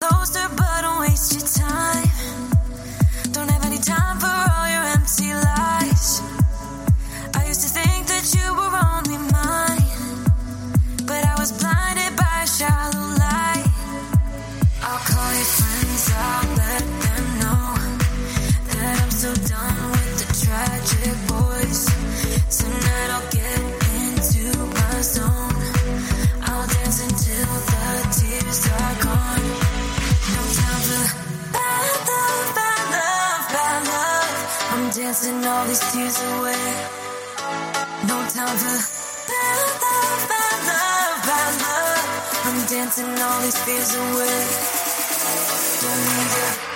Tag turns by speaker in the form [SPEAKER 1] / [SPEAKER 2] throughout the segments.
[SPEAKER 1] Closer, but I'm all these tears away. No time for bad love, bad love, bad love. I'm dancing all these fears away. Don't need. You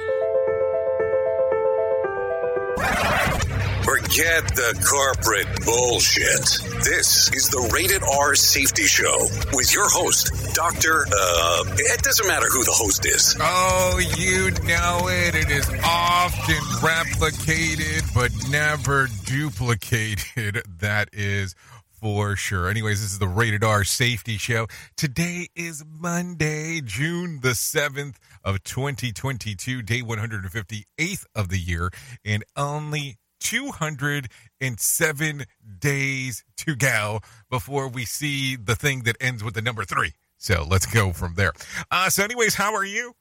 [SPEAKER 2] Forget the corporate bullshit. This is the Rated R Safety Show with your host, Dr. Uh, it doesn't matter who the host is.
[SPEAKER 3] Oh, you know it. It is often replicated, but never duplicated. That is for sure. Anyways, this is the Rated R Safety Show. Today is Monday, June the 7th of 2022, day 158th of the year, and only 207 days to go before we see the thing that ends with the number three. So let's go from there. Uh, so, anyways, how are you?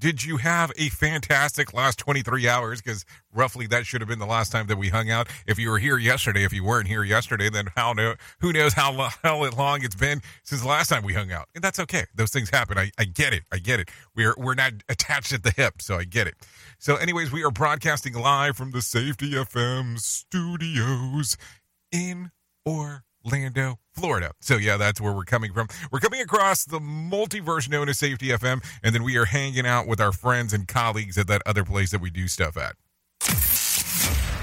[SPEAKER 3] Did you have a fantastic last 23 hours? Because roughly that should have been the last time that we hung out. If you were here yesterday, if you weren't here yesterday, then how know, who knows how, how long it's been since the last time we hung out. And that's okay. Those things happen. I, I get it. I get it. We're, we're not attached at the hip, so I get it. So, anyways, we are broadcasting live from the Safety FM studios in Orlando, Florida. So, yeah, that's where we're coming from. We're coming across the multiverse known as Safety FM, and then we are hanging out with our friends and colleagues at that other place that we do stuff at.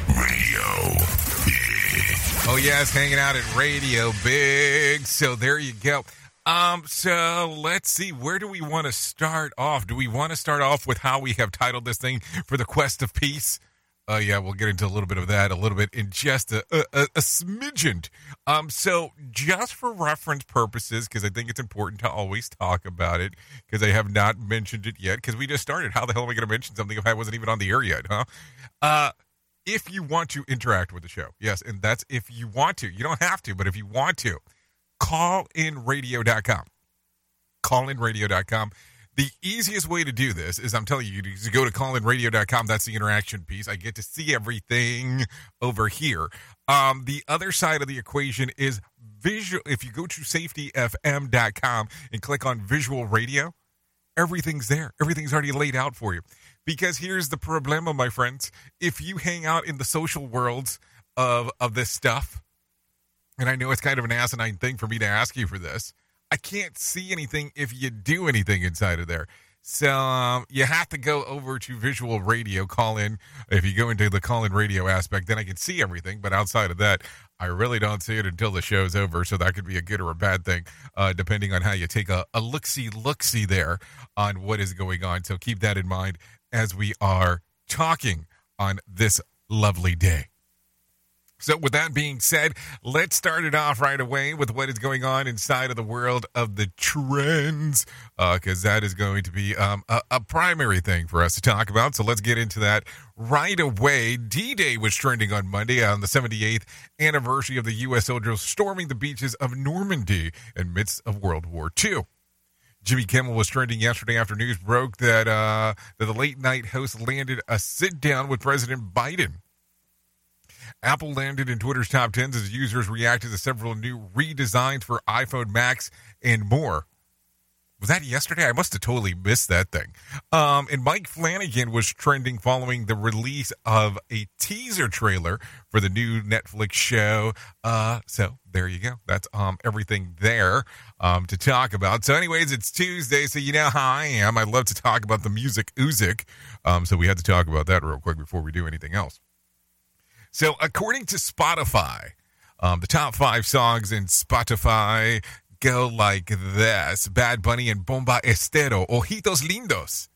[SPEAKER 2] Radio.
[SPEAKER 3] Oh, yes, hanging out at Radio Big. So, there you go. Um, so let's see. Where do we want to start off? Do we want to start off with how we have titled this thing for the quest of peace? Oh yeah, we'll get into a little bit of that a little bit in just a, a, a, a smidgen. Um, so just for reference purposes, because I think it's important to always talk about it, because I have not mentioned it yet, because we just started. How the hell am I going to mention something if I wasn't even on the air yet, huh? Uh, if you want to interact with the show, yes, and that's if you want to. You don't have to, but if you want to, callinradio.com. Callinradio.com. The easiest way to do this is I'm telling you to go to callinradio.com. That's the interaction piece. I get to see everything over here. Um, the other side of the equation is visual. If you go to safetyfm.com and click on visual radio, everything's there. Everything's already laid out for you. Because here's the problema, my friends. If you hang out in the social worlds of of this stuff, and I know it's kind of an asinine thing for me to ask you for this, I can't see anything if you do anything inside of there. So um, you have to go over to visual radio, call in. If you go into the call in radio aspect, then I can see everything. But outside of that, I really don't see it until the show's over. So that could be a good or a bad thing, uh, depending on how you take a, a look see look see there on what is going on. So keep that in mind as we are talking on this lovely day. So, with that being said, let's start it off right away with what is going on inside of the world of the trends, because uh, that is going to be um, a, a, primary thing for us to talk about. So, let's get into that right away. D Day was trending on Monday on the 78th anniversary of the U.S. soldiers storming the beaches of Normandy in midst of World War II. Jimmy Kimmel was trending yesterday after news broke that uh, that the late night host landed a sit down with President Biden. Apple landed in Twitter's top 10s as users reacted to several new redesigns for iPhone Max and more. Was that yesterday? I must have totally missed that thing. Um, and Mike Flanagan was trending following the release of a teaser trailer for the new Netflix show. Uh, so there you go. That's um, everything there um, to talk about. So, anyways, it's Tuesday, so you know how I am. I love to talk about the music Uzik. Um, so we had to talk about that real quick before we do anything else. So, according to Spotify, um, the top five songs in Spotify go like this Bad Bunny and Bomba Estéreo, Ojitos Lindos.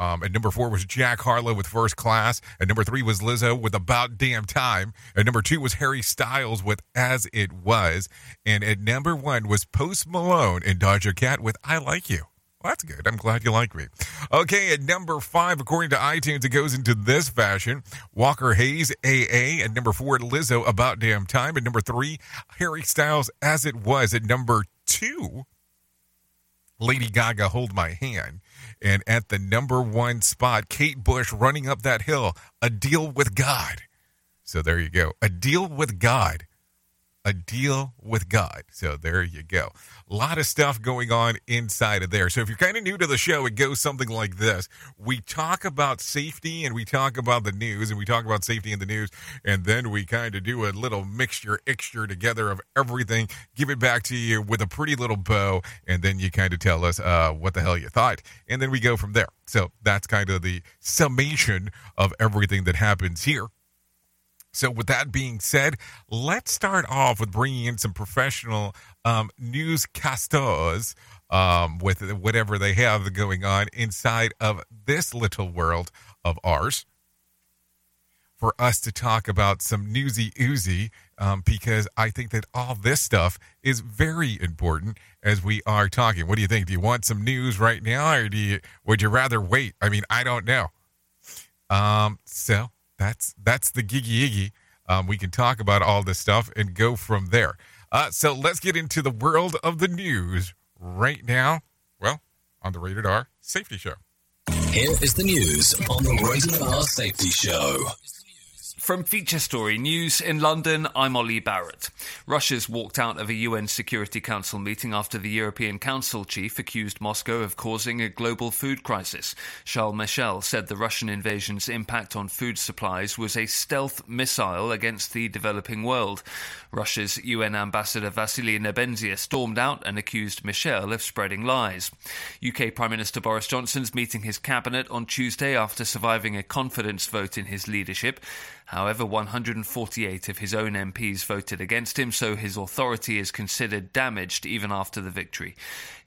[SPEAKER 3] Um, and number four was Jack Harlow with First Class. And number three was Lizzo with About Damn Time. And number two was Harry Styles with As It Was. And at number one was Post Malone and Doja Cat with I Like You. Well, that's good. I'm glad you like me. Okay, at number five, according to iTunes, it goes into this fashion Walker Hayes, AA. At number four, Lizzo, About Damn Time. At number three, Harry Styles, As It Was. At number two, Lady Gaga, Hold My Hand. And at the number one spot, Kate Bush, Running Up That Hill, A Deal with God. So there you go. A Deal with God a deal with God. So there you go. A lot of stuff going on inside of there. So if you're kind of new to the show, it goes something like this. We talk about safety and we talk about the news and we talk about safety in the news. And then we kind of do a little mixture, extra together of everything, give it back to you with a pretty little bow. And then you kind of tell us uh, what the hell you thought. And then we go from there. So that's kind of the summation of everything that happens here so, with that being said, let's start off with bringing in some professional um, newscasters um, with whatever they have going on inside of this little world of ours for us to talk about some newsy oozy um, because I think that all this stuff is very important as we are talking. What do you think? Do you want some news right now or do you would you rather wait? I mean, I don't know. Um, so that's that's the giggy iggy. Um, we can talk about all this stuff and go from there. Uh, so let's get into the world of the news right now. Well, on the Rated R Safety Show.
[SPEAKER 4] Here is the news on the Rated R Safety Show.
[SPEAKER 5] From Feature Story News in London, I'm Ollie Barrett. Russia's walked out of a UN Security Council meeting after the European Council chief accused Moscow of causing a global food crisis. Charles Michel said the Russian invasion's impact on food supplies was a stealth missile against the developing world. Russia's UN ambassador Vasily Nebenzia stormed out and accused Michel of spreading lies. UK Prime Minister Boris Johnson's meeting his cabinet on Tuesday after surviving a confidence vote in his leadership. However, 148 of his own MPs voted against him, so his authority is considered damaged even after the victory.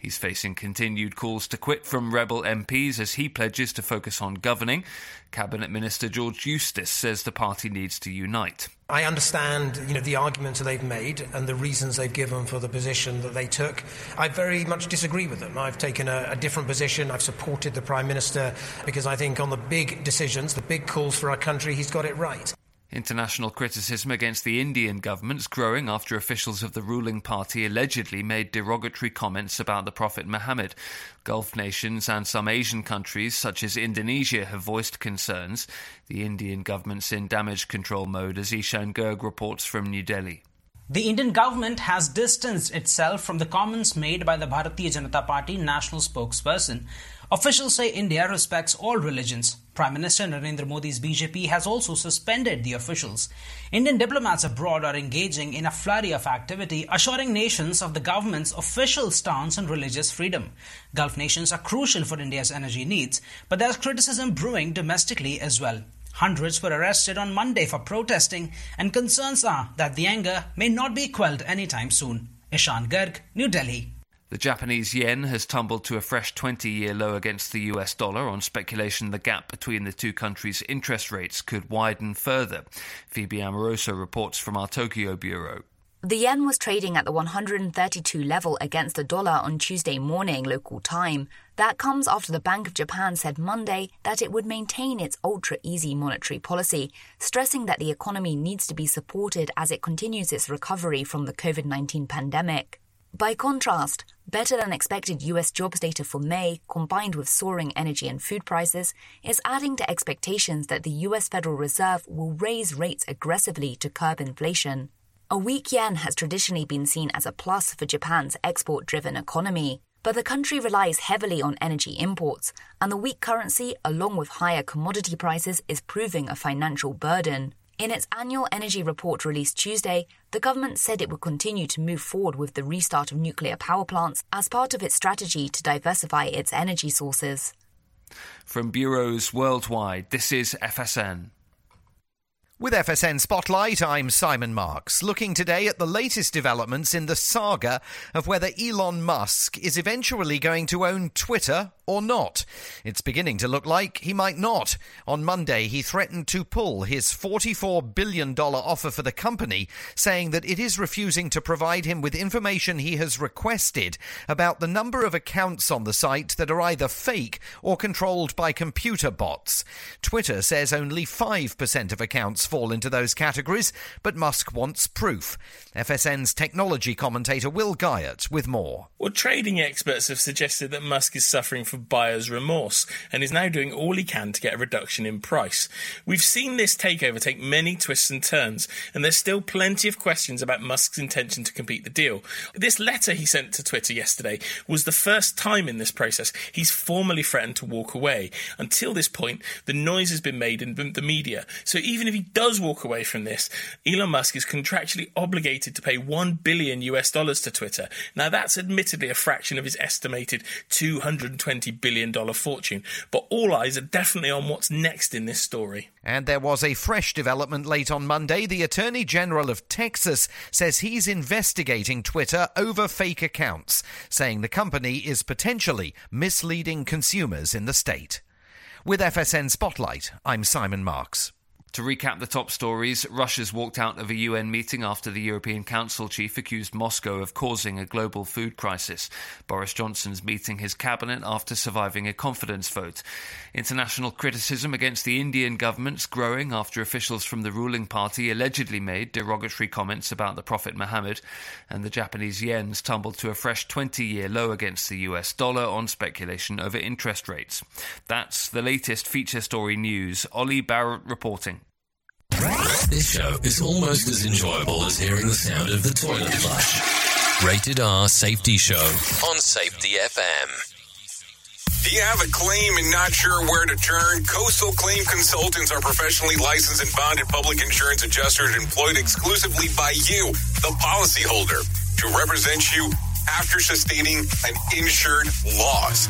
[SPEAKER 5] He's facing continued calls to quit from rebel MPs as he pledges to focus on governing. Cabinet Minister George Eustice says the party needs to unite.
[SPEAKER 6] I understand, you know, the arguments they've made and the reasons they've given for the position that they took. I very much disagree with them. I've taken a, a, different position. I've supported the Prime Minister because I think on the big decisions, the big calls for our country, he's got it right.
[SPEAKER 5] International criticism against the Indian government's growing after officials of the ruling party allegedly made derogatory comments about the Prophet Muhammad. Gulf nations and some Asian countries, such as Indonesia, have voiced concerns. The Indian government's in damage control mode, as Ishan Garg reports from New Delhi.
[SPEAKER 7] The Indian government has distanced itself from the comments made by the Bharatiya Janata Party national spokesperson Officials say India respects all religions. Prime Minister Narendra Modi's BJP has also suspended the officials. Indian diplomats abroad are engaging in a flurry of activity, assuring nations of the government's official stance on religious freedom. Gulf nations are crucial for India's energy needs, but there's criticism brewing domestically as well. Hundreds were arrested on Monday for protesting, and concerns are that the anger may not be quelled anytime soon. Ishan Garg, New Delhi.
[SPEAKER 5] The Japanese yen has tumbled to a fresh 20 year low against the US dollar on speculation the gap between the two countries' interest rates could widen further. Phoebe Amoroso reports from our Tokyo bureau.
[SPEAKER 8] The yen was trading at the 132 level against the dollar on Tuesday morning local time. That comes after the Bank of Japan said Monday that it would maintain its ultra easy monetary policy, stressing that the economy needs to be supported as it continues its recovery from the COVID 19 pandemic. By contrast, better than expected US jobs data for May, combined with soaring energy and food prices, is adding to expectations that the US Federal Reserve will raise rates aggressively to curb inflation. A weak yen has traditionally been seen as a plus for Japan's export driven economy, but the country relies heavily on energy imports, and the weak currency, along with higher commodity prices, is proving a financial burden. In its annual energy report released Tuesday, the government said it would continue to move forward with the restart of nuclear power plants as part of its strategy to diversify its energy sources.
[SPEAKER 5] From bureaus worldwide, this is FSN.
[SPEAKER 9] With FSN Spotlight, I'm Simon Marks, looking today at the latest developments in the saga of whether Elon Musk is eventually going to own Twitter or not. It's beginning to look like he might not. On Monday, he threatened to pull his $44 billion offer for the company, saying that it is refusing to provide him with information he has requested about the number of accounts on the site that are either fake or controlled by computer bots. Twitter says only 5% of accounts fall into those categories, but Musk wants proof. FSN's technology commentator Will Guyatt with more.
[SPEAKER 10] Well, trading experts have suggested that Musk is suffering from buyer's remorse and is now doing all he can to get a reduction in price. We've seen this takeover take many twists and turns, and there's still plenty of questions about Musk's intention to complete the deal. This letter he sent to Twitter yesterday was the first time in this process he's formally threatened to walk away. Until this point, the noise has been made in the media. So even if he does walk away from this, Elon Musk is contractually obligated to pay 1 billion US dollars to Twitter. Now that's admittedly a fraction of his estimated 220 billion dollar fortune, but all eyes are definitely on what's next in this story.
[SPEAKER 9] And there was a fresh development late on Monday. The Attorney General of Texas says he's investigating Twitter over fake accounts, saying the company is potentially misleading consumers in the state. With FSN Spotlight, I'm Simon Marks.
[SPEAKER 5] To recap the top stories, Russia's walked out of a UN meeting after the European Council chief accused Moscow of causing a global food crisis. Boris Johnson's meeting his cabinet after surviving a confidence vote. International criticism against the Indian government's growing after officials from the ruling party allegedly made derogatory comments about the Prophet Muhammad, and the Japanese yen's tumbled to a fresh 20 year low against the US dollar on speculation over interest rates. That's the latest feature story news. Ollie Barrett reporting.
[SPEAKER 4] This show is almost as enjoyable as hearing the sound of the toilet flush. Rated R Safety Show on Safety FM.
[SPEAKER 3] Do you have a claim and not sure where to turn? Coastal Claim Consultants are professionally licensed and bonded public insurance adjusters employed exclusively by you, the policyholder, to represent you after sustaining an insured loss.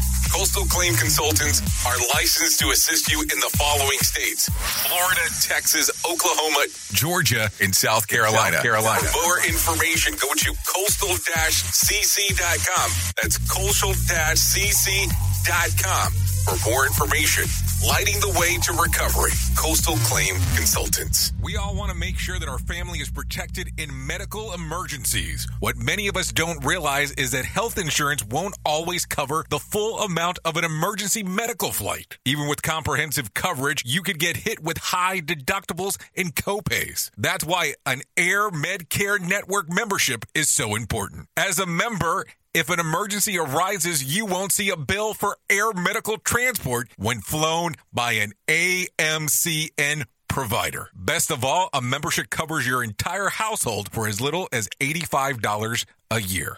[SPEAKER 3] Coastal Claim Consultants are licensed to assist you in the following states Florida, Texas, Oklahoma, Georgia, and South Carolina.
[SPEAKER 11] South Carolina.
[SPEAKER 3] For more information, go to coastal cc.com. That's coastal cc.com for more information. Lighting the way to recovery. Coastal Claim Consultants.
[SPEAKER 11] We all want to make sure that our family is protected in medical emergencies. What many of us don't realize is that health insurance won't always cover the full amount of an emergency medical flight. Even with comprehensive coverage, you could get hit with high deductibles and copays. That's why an Air Medcare Network membership is so important. As a member,
[SPEAKER 3] If an emergency arises, you won't see a bill for air medical transport when flown by an AMCN provider. Best of all, a membership covers your entire household for as little as $85 a year.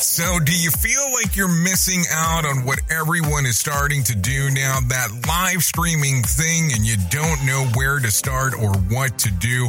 [SPEAKER 3] So, do you feel like you're missing out on what everyone is starting to do now? That live streaming thing, and you don't know where to start or what to do?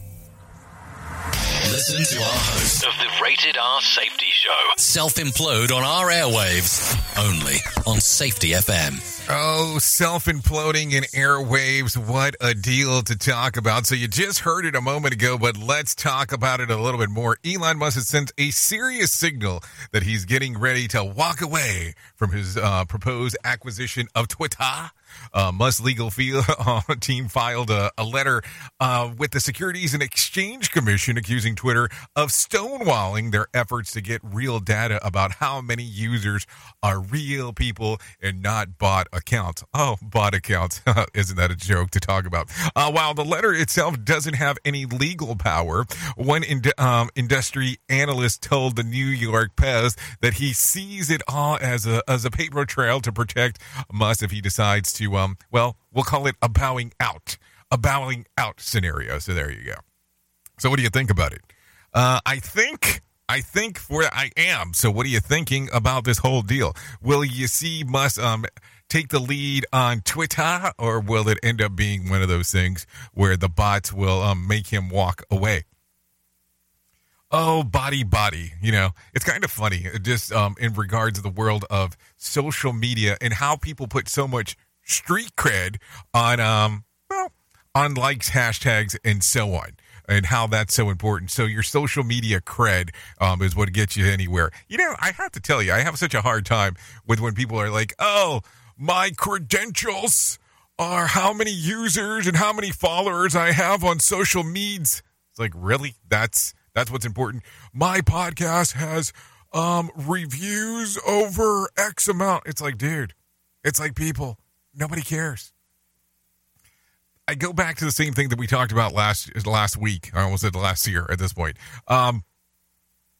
[SPEAKER 4] Listen to our host of the Rated R Safety Show. Self implode on our airwaves. Only on Safety FM.
[SPEAKER 3] Oh, self imploding in airwaves. What a deal to talk about. So, you just heard it a moment ago, but let's talk about it a little bit more. Elon Musk has sent a serious signal that he's getting ready to walk away from his uh, proposed acquisition of Twitter. Uh, Musk legal uh, team filed a, a letter uh, with the Securities and Exchange Commission accusing Twitter of stonewalling their efforts to get real data about how many users are real people and not bot accounts. Oh, bot accounts. Isn't that a joke to talk about? Uh, while the letter itself doesn't have any legal power, one in, um, industry analyst told the New York Post that he sees it all as a, as a paper trail to protect Musk if he decides to, um, well, we'll call it a bowing out, a bowing out scenario. So there you go. So what do you think about it? Uh, I think I think for I am. So what are you thinking about this whole deal? Will you see Musk um, take the lead on Twitter, or will it end up being one of those things where the bots will um, make him walk away? Oh, body, body. You know, it's kind of funny just um, in regards to the world of social media and how people put so much street cred on, um, well, on likes, hashtags, and so on and how that's so important. So your social media cred um, is what gets you anywhere. You know, I have to tell you, I have such a hard time with when people are like, "Oh, my credentials are how many users and how many followers I have on social medias." It's like, really? That's that's what's important. My podcast has um, reviews over X amount. It's like, dude, it's like people. Nobody cares. I go back to the same thing that we talked about last last week. I almost said last year at this point. Um,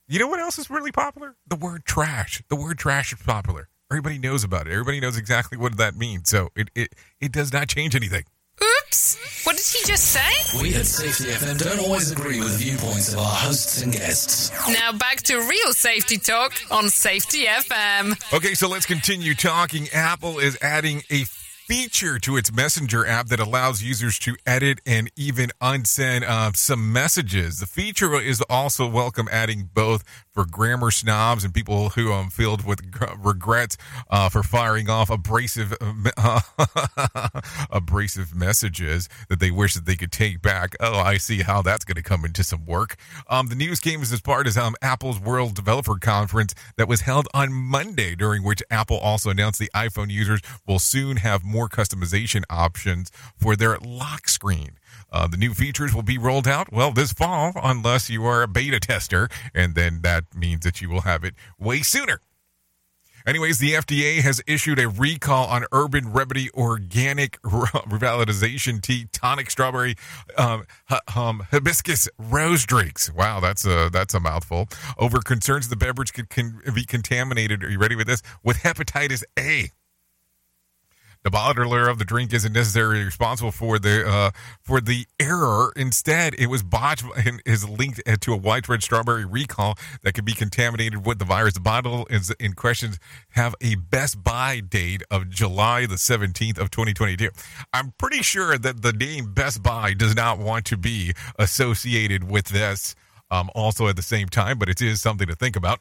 [SPEAKER 3] you know what else is really popular? The word trash. The word trash is popular. Everybody knows about it. Everybody knows exactly what that means. So it it, it does not change anything.
[SPEAKER 12] Oops! What did he just say?
[SPEAKER 4] We at Safety FM don't always agree with viewpoints of our hosts and guests.
[SPEAKER 12] Now back to real safety talk on Safety FM.
[SPEAKER 3] Okay, so let's continue talking. Apple is adding a feature to its messenger app that allows users to edit and even unsend uh, some messages. The feature is also welcome, adding both for grammar snobs and people who are um, filled with regrets uh, for firing off abrasive, uh, abrasive messages that they wish that they could take back. Oh, I see how that's going to come into some work. Um, the news came as part of um, Apple's World Developer Conference that was held on Monday, during which Apple also announced the iPhone users will soon have more customization options for their lock screen. Uh, the new features will be rolled out, well, this fall, unless you are a beta tester, and then that means that you will have it way sooner. Anyways, the FDA has issued a recall on Urban Remedy organic revitalization tea, tonic strawberry, um, um, hibiscus rose drinks. Wow, that's a that's a mouthful. Over concerns the beverage could can be contaminated. Are you ready with this? With hepatitis A. The bottler of the drink isn't necessarily responsible for the uh, for the error. Instead, it was botched and is linked to a widespread strawberry recall that could be contaminated with the virus. The bottle is in question have a best buy date of July the 17th of 2022. I'm pretty sure that the name Best Buy does not want to be associated with this. Um, also at the same time, but it is something to think about.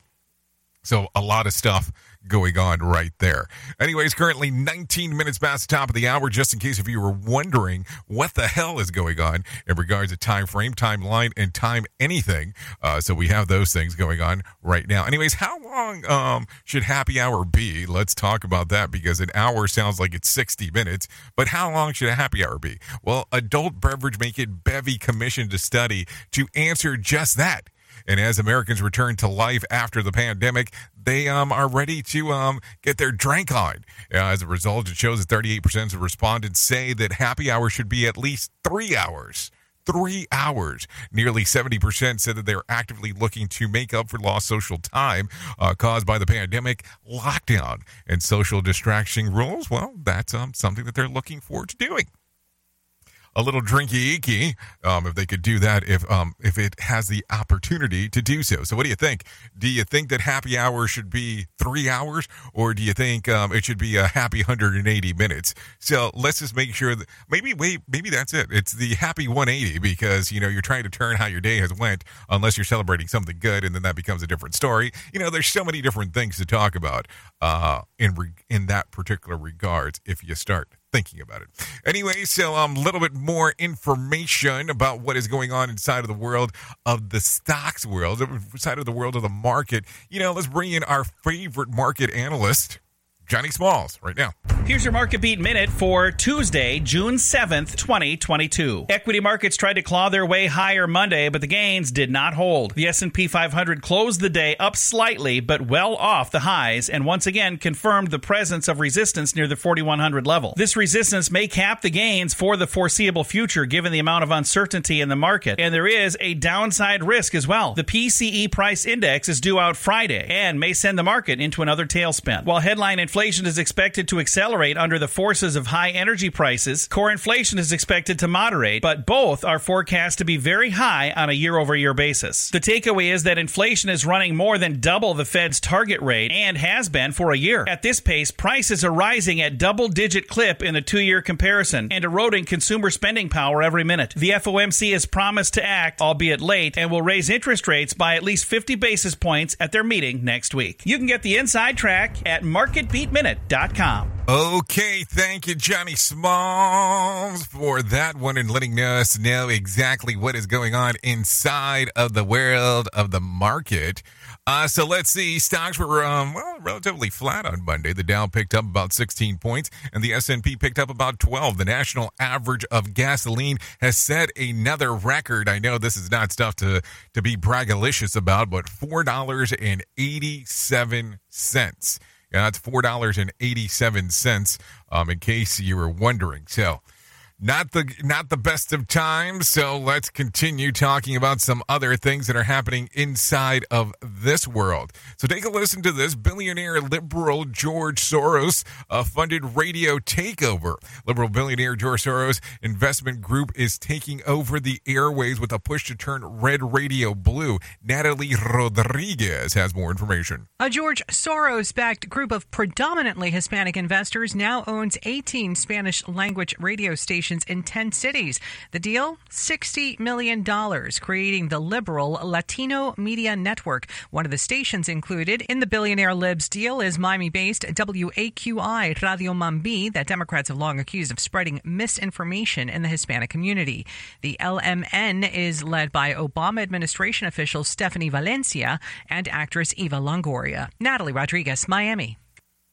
[SPEAKER 3] So a lot of stuff going on right there. Anyways, currently 19 minutes past the top of the hour, just in case if you were wondering what the hell is going on in regards to time frame, timeline, and time anything. Uh, so we have those things going on right now. Anyways, how long um, should happy hour be? Let's talk about that because an hour sounds like it's 60 minutes, but how long should a happy hour be? Well, adult beverage making bevy commissioned a study to answer just that. And as Americans return to life after the pandemic, they um, are ready to um, get their drink on. Uh, as a result, it shows that 38% of respondents say that happy hour should be at least three hours. Three hours. Nearly 70% said that they're actively looking to make up for lost social time uh, caused by the pandemic, lockdown, and social distraction rules. Well, that's um, something that they're looking forward to doing a little drinky eeky um, if they could do that if um, if it has the opportunity to do so. So what do you think? Do you think that happy hour should be three hours, or do you think um, it should be a happy 180 minutes? So let's just make sure that maybe wait maybe that's it. It's the happy 180 because you know you're trying to turn how your day has went unless you're celebrating something good, and then that becomes a different story. You know, there's so many different things to talk about uh, in re- in that particular regards if you start thinking about it. Anyway, so a um, little bit more information about what is going on inside of the world of the stocks world, inside of the world of the market. You know, let's bring in our favorite market analyst. Johnny Smalls right now.
[SPEAKER 13] Here's your market beat minute for Tuesday, June 7th, 2022. Equity markets tried to claw their way higher Monday, but the gains did not hold. The S&P 500 closed the day up slightly, but well off the highs and once again confirmed the presence of resistance near the 4100 level. This resistance may cap the gains for the foreseeable future given the amount of uncertainty in the market, and there is a downside risk as well. The PCE price index is due out Friday and may send the market into another tailspin. While headline inflation inflation is expected to accelerate under the forces of high energy prices. Core inflation is expected to moderate, but both are forecast to be very high on a year over year basis. The takeaway is that inflation is running more than double the Fed's target rate and has been for a year. At this pace, prices are rising at double digit clip in the two year comparison and eroding consumer spending power every minute. The FOMC has promised to act, albeit late, and will raise interest rates by at least 50 basis points at their meeting next week. You can get the inside track at marketbeat.com. 8minute.com.
[SPEAKER 3] Okay, thank you, Johnny Smalls, for that one and letting us know exactly what is going on inside of the world of the market. Uh, so let's see. Stocks were um, well relatively flat on Monday. The Dow picked up about 16 points, and the S&P picked up about 12. The national average of gasoline has set another record. I know this is not stuff to to be braggalicious about, but four dollars and eighty seven cents. Yeah, that's four dollars and eighty-seven cents. Um, in case you were wondering. So, not the not the best of times. So let's continue talking about some other things that are happening inside of this world. So take a listen to this. Billionaire liberal George Soros funded radio takeover. Liberal billionaire George Soros investment group is taking over the airways with a push to turn red radio blue. Natalie Rodriguez has more information.
[SPEAKER 14] A George Soros backed group of predominantly Hispanic investors now owns 18 Spanish language radio stations in 10 cities. The deal $60 million, creating the liberal Latino Media Network. One of the stations included in the billionaire Libs deal is Miami based WAQI Radio Mambi, that Democrats have long accused of spreading misinformation in the Hispanic community. The LMN is led by Obama administration official Stephanie Valencia and actress Eva Longoria. Natalie Rodriguez, Miami.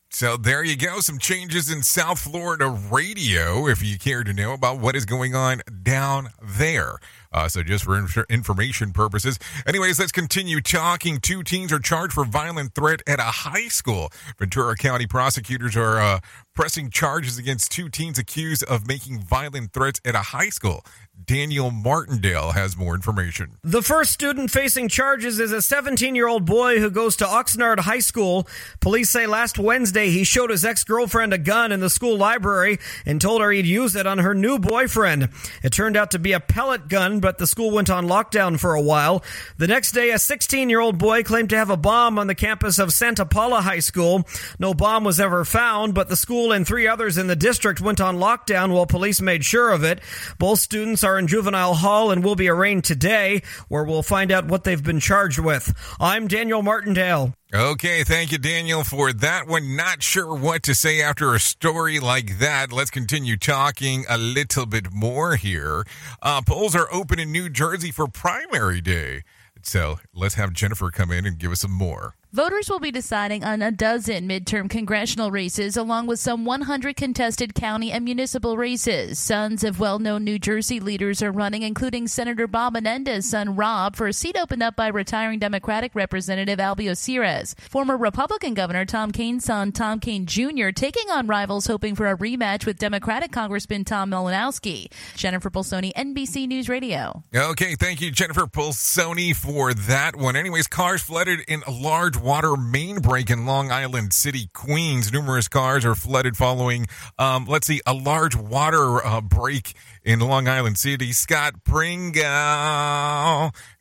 [SPEAKER 3] So there you go. Some changes in South Florida radio, if you care to know about what is going on down there. Uh, so just for inf- information purposes. Anyways, let's continue talking. Two teens are charged for violent threat at a high school. Ventura County prosecutors are uh, pressing charges against two teens accused of making violent threats at a high school. Daniel Martindale has more information.
[SPEAKER 15] The first student facing charges is a 17 year old boy who goes to Oxnard High School. Police say last Wednesday he showed his ex girlfriend a gun in the school library and told her he'd use it on her new boyfriend. It turned out to be a pellet gun, but the school went on lockdown for a while. The next day, a 16 year old boy claimed to have a bomb on the campus of Santa Paula High School. No bomb was ever found, but the school and three others in the district went on lockdown while police made sure of it. Both students are in juvenile hall and will be arraigned today, where we'll find out what they've been charged with. I'm Daniel Martindale.
[SPEAKER 3] Okay, thank you, Daniel, for that one. Not sure what to say after a story like that. Let's continue talking a little bit more here. Uh, polls are open in New Jersey for primary day. So let's have Jennifer come in and give us some more.
[SPEAKER 16] Voters will be deciding on a dozen midterm congressional races, along with some 100 contested county and municipal races. Sons of well known New Jersey leaders are running, including Senator Bob Menendez's son Rob, for a seat opened up by retiring Democratic Representative Albio Sires. Former Republican Governor Tom Kean's son Tom Kean Jr. taking on rivals hoping for a rematch with Democratic Congressman Tom Malinowski. Jennifer Pulsoni, NBC News Radio.
[SPEAKER 3] Okay, thank you, Jennifer Pulsoni, for that one. Anyways, cars flooded in a large water main break in Long Island City, Queens. Numerous cars are flooded following, um, let's see, a large water uh, break in Long Island City. Scott Pringle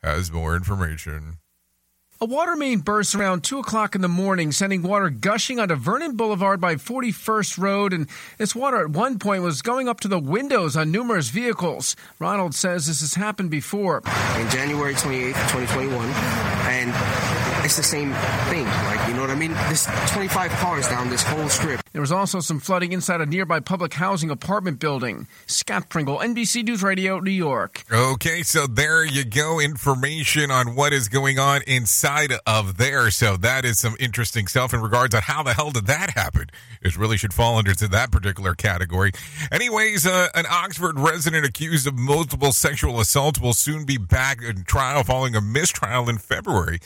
[SPEAKER 3] has more information.
[SPEAKER 17] A water main burst around 2 o'clock in the morning, sending water gushing onto Vernon Boulevard by 41st Road. And this water at one point was going up to the windows on numerous vehicles. Ronald says this has happened before.
[SPEAKER 18] In January 28th, 2021. And it's the same thing. Like, you know what I mean? There's 25 cars down this whole strip.
[SPEAKER 17] There was also some flooding inside a nearby public housing apartment building. Scott Pringle, NBC News Radio, New York.
[SPEAKER 3] Okay, so there you go. Information on what is going on inside of there. So that is some interesting stuff in regards on how the hell did that happen. It really should fall under that particular category. Anyways, uh, an Oxnard resident accused of multiple sexual assaults will soon be back in trial following a mistrial in February.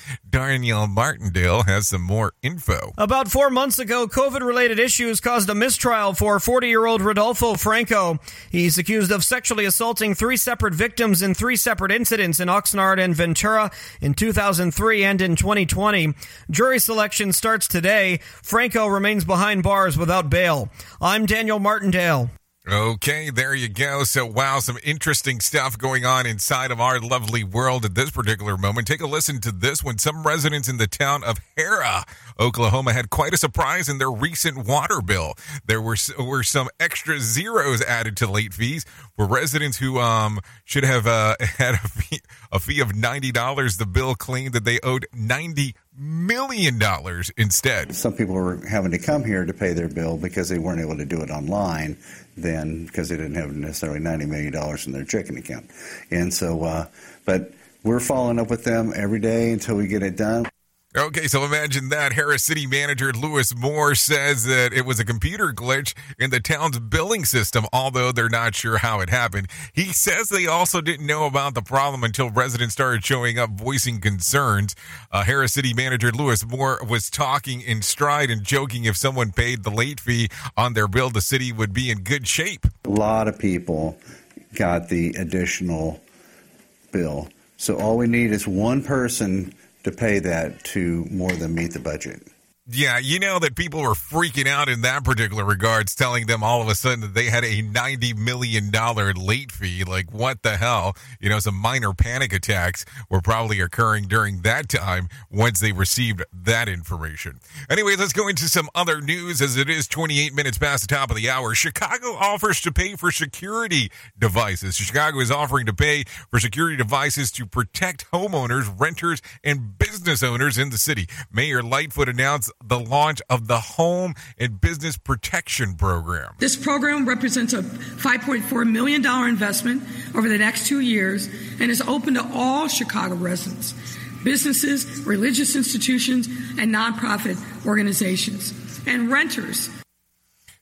[SPEAKER 3] Danielle Martindale has some more info.
[SPEAKER 15] About four months ago, COVID related issues caused a mistrial for 40 year old Rodolfo Franco. He's accused of sexually assaulting three separate victims in three separate incidents in Oxnard and Ventura in 2003 and in 2020. Jury selection starts today. Franco remains behind bars without bail. I'm Daniel Martindale.
[SPEAKER 3] Okay, there you go. So, wow, some interesting stuff going on inside of our lovely world at this particular moment. Take a listen to this one. Some residents in the town of Harrah, Oklahoma, had quite a surprise in their recent water bill. There were were some extra zeros added to late fees for residents who um should have uh, had a fee, a fee of ninety dollars. The bill claimed that they owed ninety million dollars instead.
[SPEAKER 19] Some people were having to come here to pay their bill because they weren't able to do it online then because they didn't have necessarily $90 million in their checking account. And so, uh, but we're following up with them every day until we get it done.
[SPEAKER 3] Okay, so imagine that. Harrah's City Manager Lewis Moore says that it was a computer glitch in the town's billing system, although they're not sure how it happened. He says they also didn't know about the problem until residents started showing up voicing concerns. Uh, Harrah's City Manager Lewis Moore was talking in stride and joking if someone paid the late fee on their bill, the city would be in good shape.
[SPEAKER 19] A lot of people got the additional bill. So all we need is one person to pay that to more than meet the budget.
[SPEAKER 3] Yeah, you know that people were freaking out in that particular regards, telling them all of a sudden that they had a $90 million late fee. Like, what the hell? You know, some minor panic attacks were probably occurring during that time once they received that information. Anyway, let's go into some other news as it is 28 minutes past the top of the hour. Chicago offers to pay for security devices. Chicago is offering to pay for security devices to protect homeowners, renters, and business owners in the city. Mayor Lightfoot announced the launch of the Home and Business Protection Program.
[SPEAKER 20] This program represents a $5.4 million investment over the next two years and is open to all Chicago residents, businesses, religious institutions, and nonprofit organizations, and renters.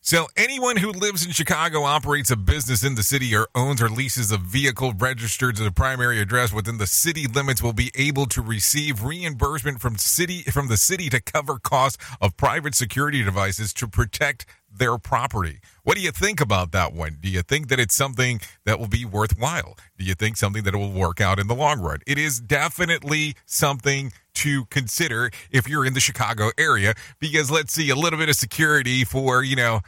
[SPEAKER 3] So, anyone who lives in Chicago, operates a business in the city, or owns or leases a vehicle registered to the primary address within the city limits will be able to receive reimbursement from city from the city to cover costs of private security devices to protect their property. What do you think about that one? Do you think that it's something that will be worthwhile? Do you think something that will work out in the long run? It is definitely something to consider if you're in the Chicago area because let's see a little bit of security for, you know,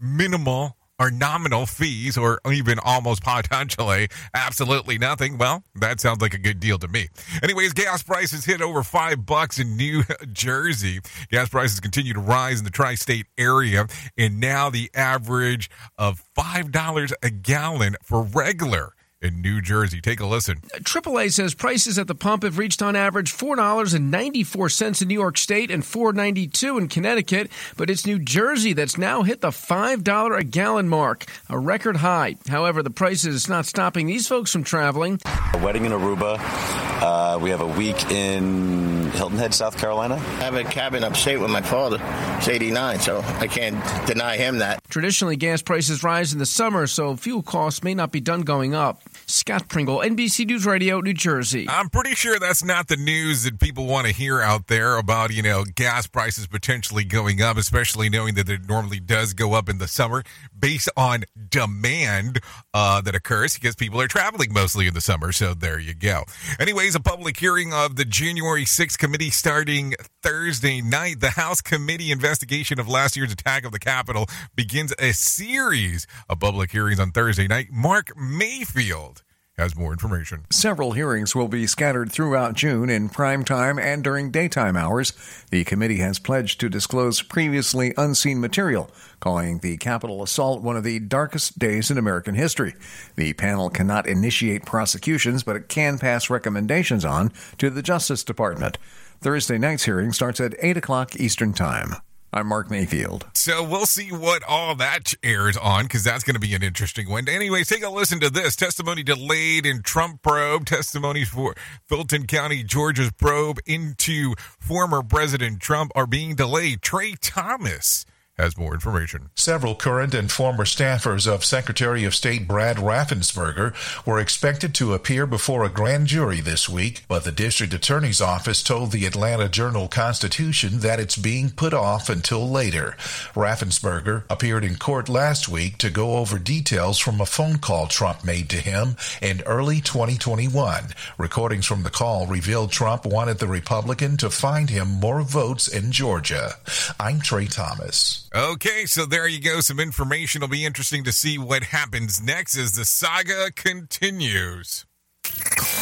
[SPEAKER 3] minimal or nominal fees or even almost potentially absolutely nothing. Well that sounds like a good deal to me. Anyways gas prices hit over five bucks in new jersey. Gas prices continue to rise in the tri-state area and now the average of five dollars a gallon for regular in New Jersey. Take a listen.
[SPEAKER 17] AAA says prices at the pump have reached on average $4.94 in New York State and $4.92 in Connecticut, but it's New Jersey that's now hit the $5 a gallon mark, a record high. However, the price is not stopping these folks from traveling.
[SPEAKER 21] A wedding in Aruba. Uh, we have a week in Hilton Head, South Carolina.
[SPEAKER 22] I have a cabin upstate with my father. He's 89, so I can't deny him that.
[SPEAKER 17] Traditionally, gas prices rise in the summer, so fuel costs may not be done going up. Scott Pringle, NBC News Radio, New Jersey.
[SPEAKER 3] I'm pretty sure that's not the news that people want to hear out there about, you know, gas prices potentially going up, especially knowing that it normally does go up in the summer based on demand uh, that occurs because people are traveling mostly in the summer. So there you go. Anyways, a public hearing of the January 6th committee starting Thursday night. The House committee investigation of last year's attack of the Capitol begins a series of public hearings on Thursday night. Mark Mayfield has more information.
[SPEAKER 23] Several hearings will be scattered throughout June in prime time and during daytime hours. The committee has pledged to disclose previously unseen material, calling the Capitol assault one of the darkest days in American history. The panel cannot initiate prosecutions, but it can pass recommendations on to the Justice Department. Thursday night's hearing starts at 8 o'clock Eastern Time. I'm Mark Mayfield.
[SPEAKER 3] So we'll see what all that airs on because that's going to be an interesting one. Anyways, take a listen to this testimony delayed in Trump probe. Testimony for Fulton County, Georgia's probe into former President Trump are being delayed. Trey Thomas has more information.
[SPEAKER 24] Several current and former staffers of Secretary of State Brad Raffensperger were expected to appear before a grand jury this week, but the district attorney's office told the Atlanta Journal Constitution that it's being put off until later. Raffensperger appeared in court last week to go over details from a phone call Trump made to him in early 2021. Recordings from the call revealed Trump wanted the Republican to find him more votes in Georgia. I'm Trey Thomas.
[SPEAKER 3] Okay, so there you go. Some information. It'll be interesting to see what happens next as the saga continues.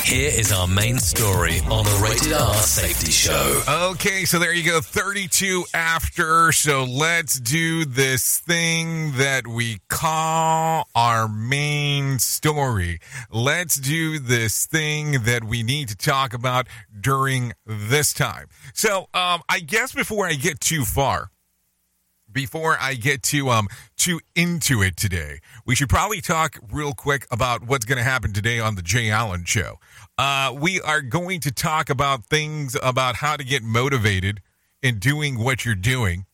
[SPEAKER 4] Here is our main story on the Rated R Safety Show.
[SPEAKER 3] Okay, so there you go. 32 after. So let's do this thing that we call our main story. Let's do this thing that we need to talk about during this time. So, um, I guess before I get too far, before I get too um too into it today, we should probably talk real quick about what's going to happen today on the Jay Allen show. Uh, we are going to talk about things about how to get motivated in doing what you're doing.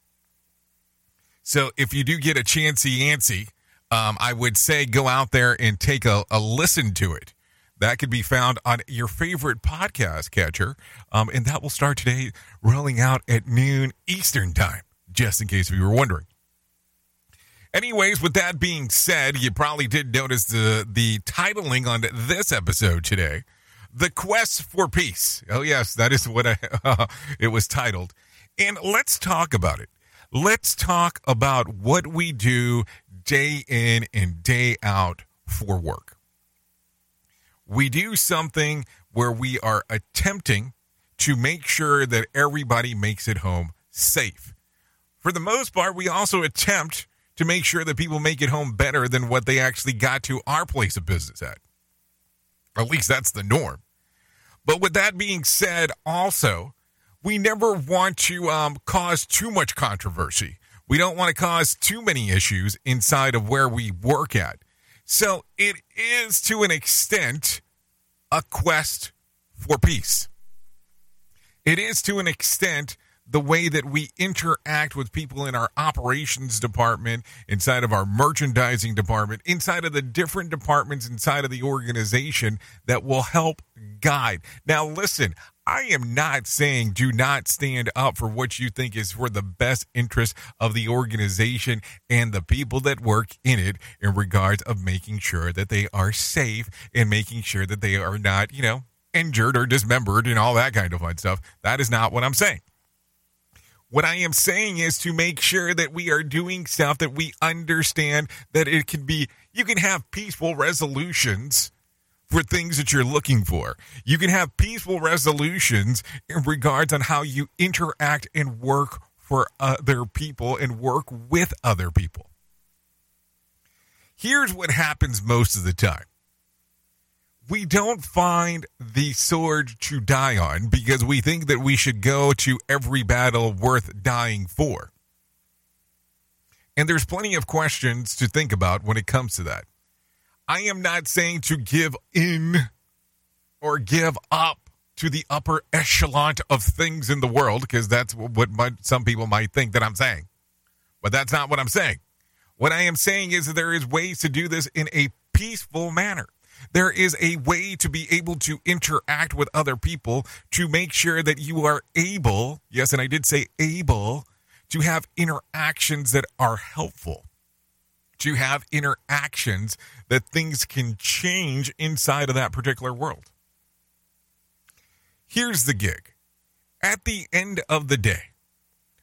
[SPEAKER 3] So if you do get a chancy antsy, um, I would say go out there and take a, a listen to it. That could be found on your favorite podcast catcher, um, and that will start today, rolling out at noon Eastern time just in case you were wondering. Anyways, with that being said, you probably did notice the the titling on this episode today, "The Quest for Peace." Oh yes, that is what I, it was titled. And let's talk about it. Let's talk about what we do day in and day out for work. We do something where we are attempting to make sure that everybody makes it home safe for the most part, we also attempt to make sure that people make it home better than what they actually got to our place of business at. At least that's the norm. But with that being said, also, we never want to um, cause too much controversy. We don't want to cause too many issues inside of where we work at. So it is, to an extent, a quest for peace. It is, to an extent, the way that we interact with people in our operations department, inside of our merchandising department, inside of the different departments inside of the organization that will help guide. Now, listen, I am not saying do not stand up for what you think is for the best interest of the organization and the people that work in it in regards of making sure that they are safe and making sure that they are not, you know, injured or dismembered and all that kind of fun stuff. That is not what I'm saying. What I am saying is to make sure that we are doing stuff that we understand that it can be, you can have peaceful resolutions for things that you're looking for. You can have peaceful resolutions in regards on how you interact and work for other people and work with other people. Here's what happens most of the time we don't find the sword to die on because we think that we should go to every battle worth dying for. And there's plenty of questions to think about when it comes to that. I am not saying to give in or give up to the upper echelon of things in the world because that's what some people might think that I'm saying. But that's not what I'm saying. What I am saying is that there is ways to do this in a peaceful manner. There is a way to be able to interact with other people to make sure that you are able, yes, and I did say able, to have interactions that are helpful, to have interactions that things can change inside of that particular world. Here's the gig. At the end of the day,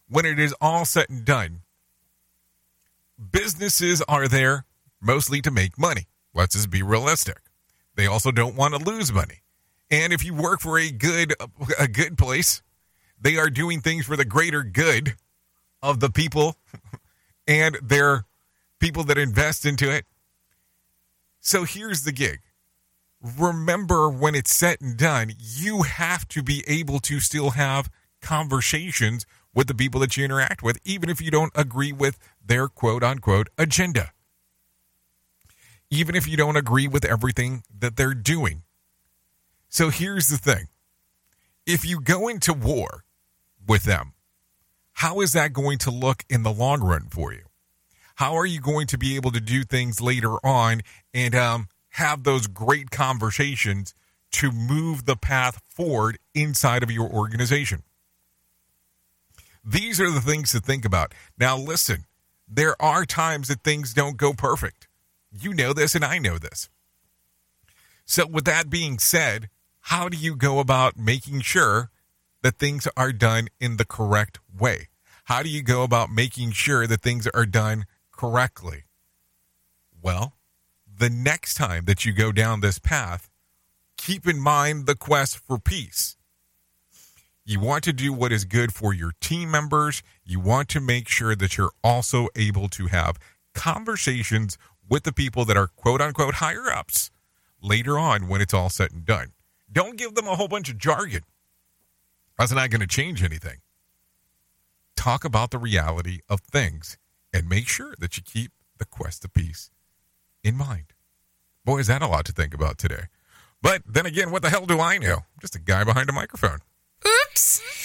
[SPEAKER 3] when it is all said and done, businesses are there mostly to make money. Let's just be realistic. They also don't want to lose money. And if you work for a good a good place, they are doing things for the greater good of the people and their people that invest into it. So here's the gig. Remember when it's said and done, you have to be able to still have conversations with the people that you interact with, even if you don't agree with their quote unquote agenda even if you don't agree with everything that they're doing. So here's the thing if you go into war with them, how is that going to look in the long run for you? How are you going to be able to do things later on and um, have those great conversations to move the path forward inside of your organization? These are the things to think about. Now, listen, there are times that things don't go perfect. You know this, and I know this. So, with that being said, how do you go about making sure that things are done in the correct way? How do you go about making sure that things are done correctly? Well, the next time that you go down this path, keep in mind the quest for peace. You want to do what is good for your team members. You want to make sure that you're also able to have conversations with the people that are quote unquote higher ups later on when it's all said and done. Don't give them a whole bunch of jargon. That's not going to change anything. Talk about the reality of things and make sure that you keep the quest of peace in mind. Boy, is that a lot to think about today. But then again, what the hell do I know? I'm just a guy behind a microphone.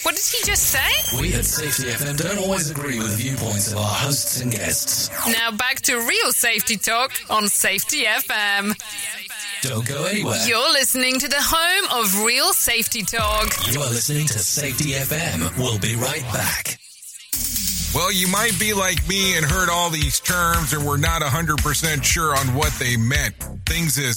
[SPEAKER 12] Oops! What did he just say?
[SPEAKER 4] We at Safety FM don't always agree with viewpoints of our hosts and guests.
[SPEAKER 12] Now back to real safety talk on Safety FM.
[SPEAKER 4] Don't go anywhere.
[SPEAKER 12] You're listening to the home of real safety talk.
[SPEAKER 4] You are listening to Safety FM. We'll be right back.
[SPEAKER 3] Well, you might be like me and heard all these terms and were not 100% sure on what they meant. Things as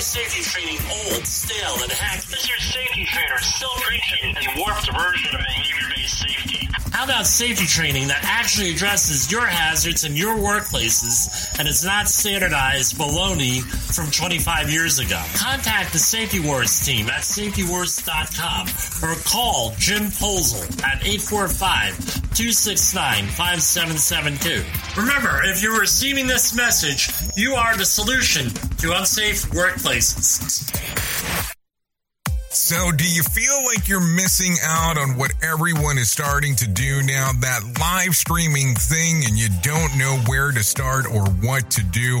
[SPEAKER 25] Safety training old, stale, and hacked? Your safety trainer still preaching a warped version of behavior-based safety? How about safety training that actually addresses your hazards in your workplaces and is not standardized baloney from 25 years ago? Contact the Safety Wars team at safetywars.com or call Jim Posel at 845-269-5772. Remember, if you're receiving this message, you are the solution to unsafe workplaces.
[SPEAKER 3] So, do you feel like you're missing out on what everyone is starting to do now? That live streaming thing, and you don't know where to start or what to do?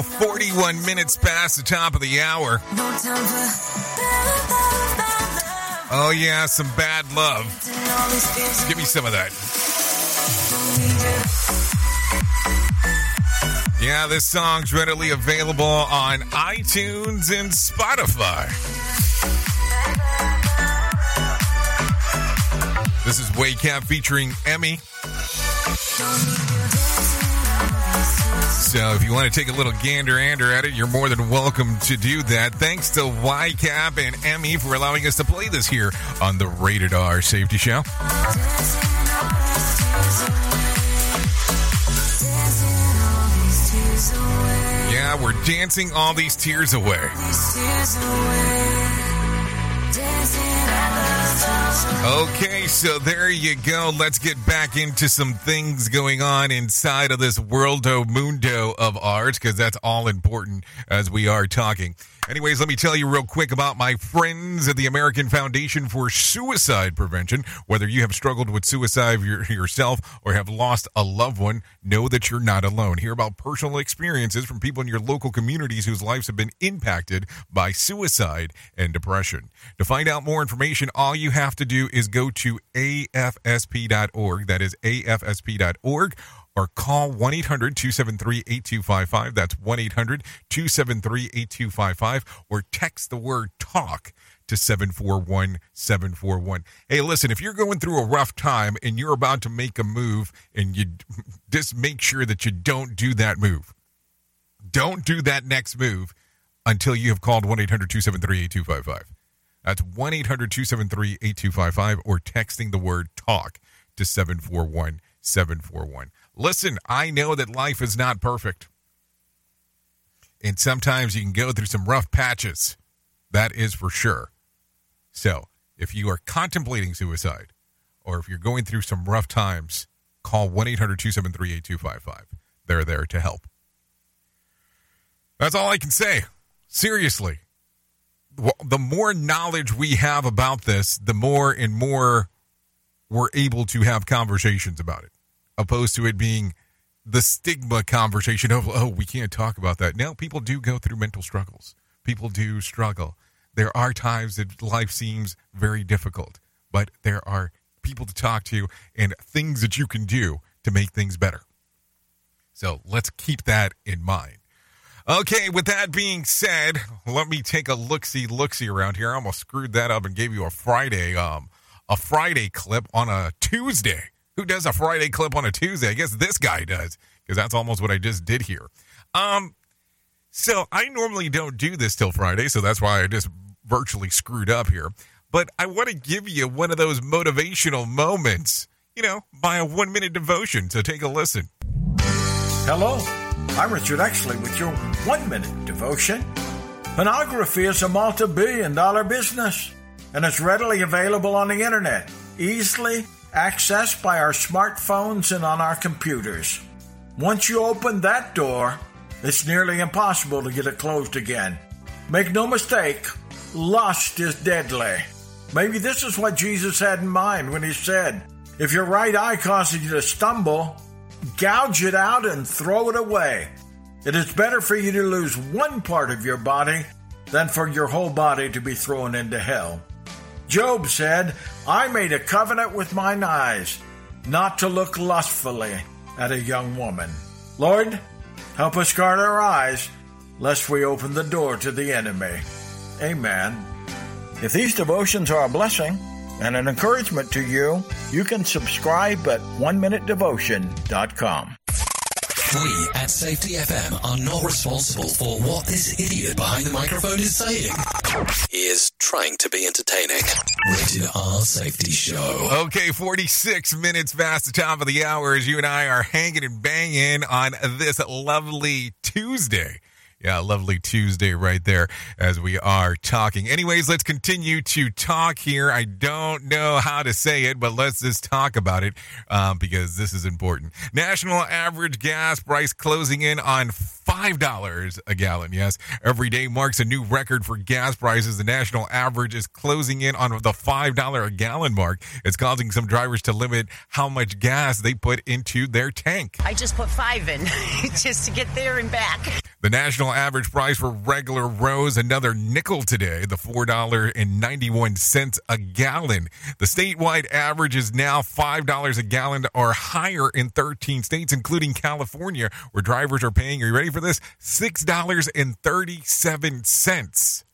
[SPEAKER 26] You
[SPEAKER 3] 41 minutes past the top of the hour. Oh, yeah, some bad love. Give me some of that. Yeah, this song's readily available on iTunes and Spotify. This is Wake Up featuring Emmy. So if you want to take a little gander ander at it, you're more than welcome to do that. Thanks to YCAP and Emmy for allowing us to play this here on the Rated R Safety Show. Yeah, we're dancing all these tears away. Okay, so there you go. Let's get back into some things going on inside of this worldo mundo of ours, because that's all important as we are talking. Anyways, let me tell you real quick about my friends at the American Foundation for Suicide Prevention. Whether you have struggled with suicide yourself or have lost a loved one, know that you're not alone. Hear about personal experiences from people in your local communities whose lives have been impacted by suicide and depression. To find out more information, all you have to do is go to afsp.org. That is afsp.org or call 1 800 273 8255. That's 1 800 273 8255 or text the word talk to 741 741. Hey, listen, if you're going through a rough time and you're about to make a move and you just make sure that you don't do that move. Don't do that next move until you have called 1 800 273 8255. That's 1 800 273 8255 or texting the word talk to 741 741. Listen, I know that life is not perfect. And sometimes you can go through some rough patches. That is for sure. So, if you are contemplating suicide or if you're going through some rough times, call 1 800 273 8255. They're there to help. That's all I can say. Seriously. The more knowledge we have about this, the more and more we're able to have conversations about it, opposed to it being the stigma conversation of, oh, we can't talk about that. Now, people do go through mental struggles. People do struggle. There are times that life seems very difficult, but there are people to talk to and things that you can do to make things better. So let's keep that in mind. Okay, with that being said, let me take a look see look see around here. I almost screwed that up and gave you a Friday um a Friday clip on a Tuesday. Who does a Friday clip on a Tuesday? I guess this guy does because that's almost what I just did here. Um so I normally don't do this till Friday, so that's why I just virtually screwed up here. But I want to give you one of those motivational moments, you know, by a one minute devotion. So take a listen.
[SPEAKER 27] Hello, I'm Richard Exley with your one minute devotion. Pornography is a multi billion dollar business, and it's readily available on the internet, easily accessed by our smartphones and on our computers. Once you open that door, it's nearly impossible to get it closed again. Make no mistake, lust is deadly. Maybe this is what Jesus had in mind when he said, If your right eye causes you to stumble, gouge it out and throw it away. It is better for you to lose one part of your body than for your whole body to be thrown into hell. Job said, I made a covenant with mine eyes not to look lustfully at a young woman. Lord, help us guard our eyes lest we open the door to the enemy. Amen. If these devotions are a blessing and an encouragement to you, you can subscribe at oneminutedevotion.com.
[SPEAKER 4] We at Safety FM are not responsible for what this idiot behind the microphone is saying. He is trying to be entertaining. Rated R Safety Show.
[SPEAKER 3] Okay, 46 minutes past the top of the hour as you and I are hanging and banging on this lovely Tuesday. Yeah, lovely Tuesday right there as we are talking. Anyways, let's continue to talk here. I don't know how to say it, but let's just talk about it um, because this is important. National average gas price closing in on $5 a gallon. Yes, every day marks a new record for gas prices. The national average is closing in on the $5 a gallon mark. It's causing some drivers to limit how much gas they put into their tank.
[SPEAKER 28] I just put five in just to get there and back.
[SPEAKER 3] The national average price for regular rose another nickel today, the $4.91 a gallon. The statewide average is now $5 a gallon or higher in 13 states, including California, where drivers are paying, are you ready for this? $6.37.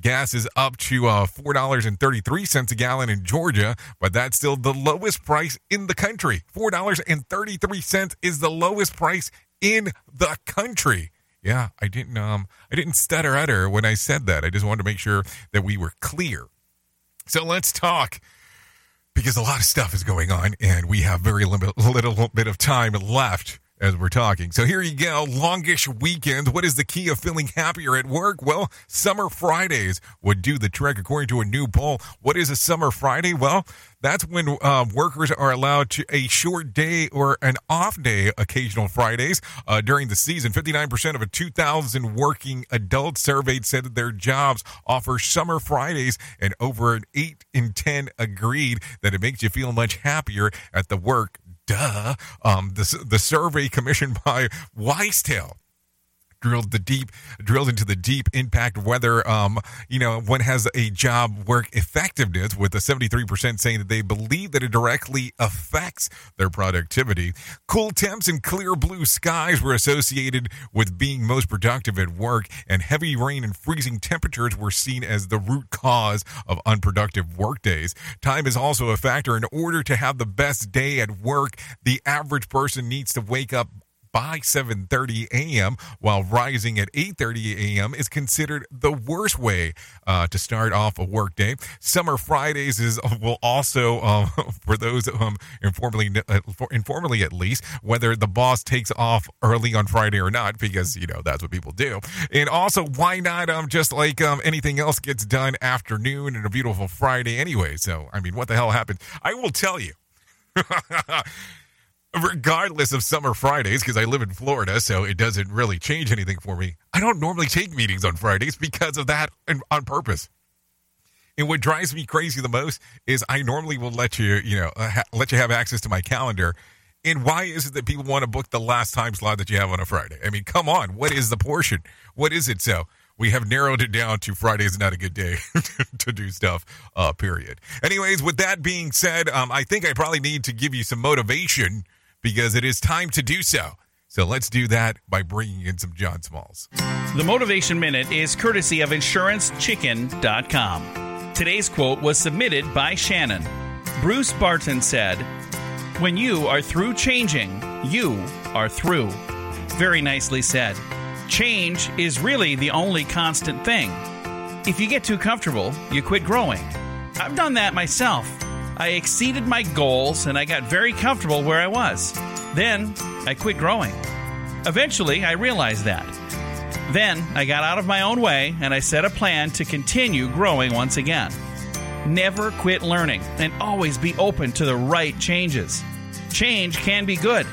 [SPEAKER 3] Gas is up to uh, $4.33 a gallon in Georgia, but that's still the lowest price in the country. $4.33 is the lowest price in the country. Yeah, I didn't um I didn't stutter utter when I said that. I just wanted to make sure that we were clear. So let's talk because a lot of stuff is going on and we have very limit, little bit of time left as we're talking. So here you go, longish weekend. What is the key of feeling happier at work? Well, summer Fridays would do the trick according to a new poll. What is a summer Friday? Well, that's when uh, workers are allowed to a short day or an off day occasional Fridays uh, during the season. 59% of a 2,000 working adults surveyed said that their jobs offer summer Fridays, and over an 8 in 10 agreed that it makes you feel much happier at the work duh. Um, the the survey commissioned by Wisetail drilled the deep drilled into the deep impact whether um you know one has a job work effectiveness with a 73% saying that they believe that it directly affects their productivity. Cool temps and clear blue skies were associated with being most productive at work and heavy rain and freezing temperatures were seen as the root cause of unproductive work days time is also a factor. In order to have the best day at work the average person needs to wake up by 7:30 a.m., while rising at 8:30 a.m. is considered the worst way uh, to start off a workday. Summer Fridays is will also um, for those um, informally uh, informally at least whether the boss takes off early on Friday or not because you know that's what people do. And also, why not um just like um anything else gets done afternoon and a beautiful Friday anyway. So I mean, what the hell happened? I will tell you. regardless of summer Fridays, because I live in Florida, so it doesn't really change anything for me. I don't normally take meetings on Fridays because of that and on purpose. And what drives me crazy the most is I normally will let you, you know, uh, ha- let you have access to my calendar. And why is it that people want to book the last time slot that you have on a Friday? I mean, come on. What is the portion? What is it? So we have narrowed it down to Friday is not a good day to do stuff, uh, period. Anyways, with that being said, um, I think I probably need to give you some motivation because it is time to do so. So let's do that by bringing in some John Smalls.
[SPEAKER 13] The Motivation Minute is courtesy of InsuranceChicken.com. Today's quote was submitted by Shannon. Bruce Barton said, When you are through changing, you are through. Very nicely said. Change is really the only constant thing. If you get too comfortable, you quit growing. I've done that myself. I exceeded my goals and I got very comfortable where I was. Then I quit growing. Eventually, I realized that. Then I got out of my own way and I set a plan to continue growing once again. Never quit learning and always be open to the right changes. Change can be good,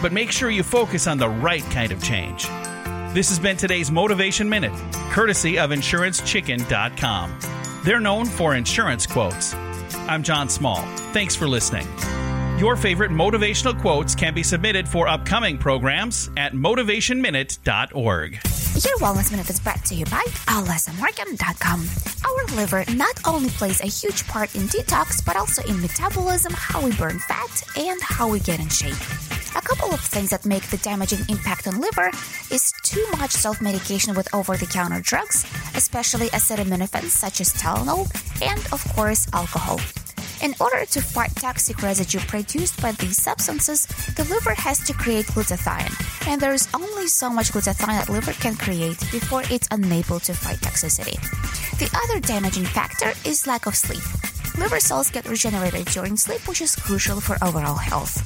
[SPEAKER 13] but make sure you focus on the right kind of change. This has been today's Motivation Minute, courtesy of InsuranceChicken.com. They're known for insurance quotes. I'm John Small. Thanks for listening. Your favorite motivational quotes can be submitted for upcoming programs at motivationminute.org.
[SPEAKER 29] Your Wellness Minute is brought to you by alessamorgan.com. Our liver not only plays a huge part in detox, but also in metabolism, how we burn fat, and how we get in shape. Things that make the damaging impact on liver is too much self-medication with over-the-counter drugs, especially acetaminophen such as Tylenol, and of course alcohol. In order to fight toxic residue produced by these substances, the liver has to create glutathione, and there is only so much glutathione that liver can create before it's unable to fight toxicity. The other damaging factor is lack of sleep. Liver cells get regenerated during sleep, which is crucial for overall health.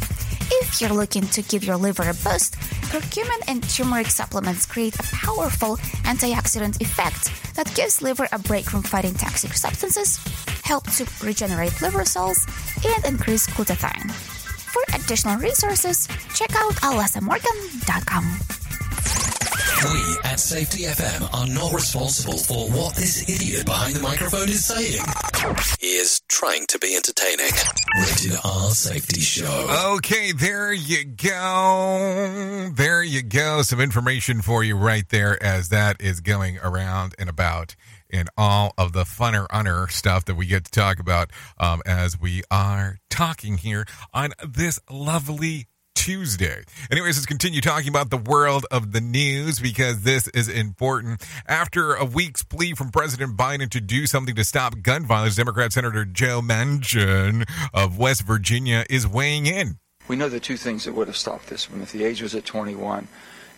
[SPEAKER 29] If you're looking to give your liver a boost, curcumin and turmeric supplements create a powerful antioxidant effect that gives liver a break from fighting toxic substances, help to regenerate liver cells, and increase glutathione. For additional resources, check out alessamorgan.com.
[SPEAKER 4] We at Safety FM are not responsible for what this idiot behind the microphone is saying. He is trying to be entertaining. Rated R Safety Show.
[SPEAKER 3] Okay, there you go. There you go. Some information for you right there as that is going around and about in all of the funner unner stuff that we get to talk about um, as we are talking here on this lovely Tuesday. Anyways, let's continue talking about the world of the news because this is important. After a week's plea from President Biden to do something to stop gun violence, Democrat Senator Joe Manchin of West Virginia is weighing in.
[SPEAKER 30] We know the two things that would have stopped this one if the age was at 21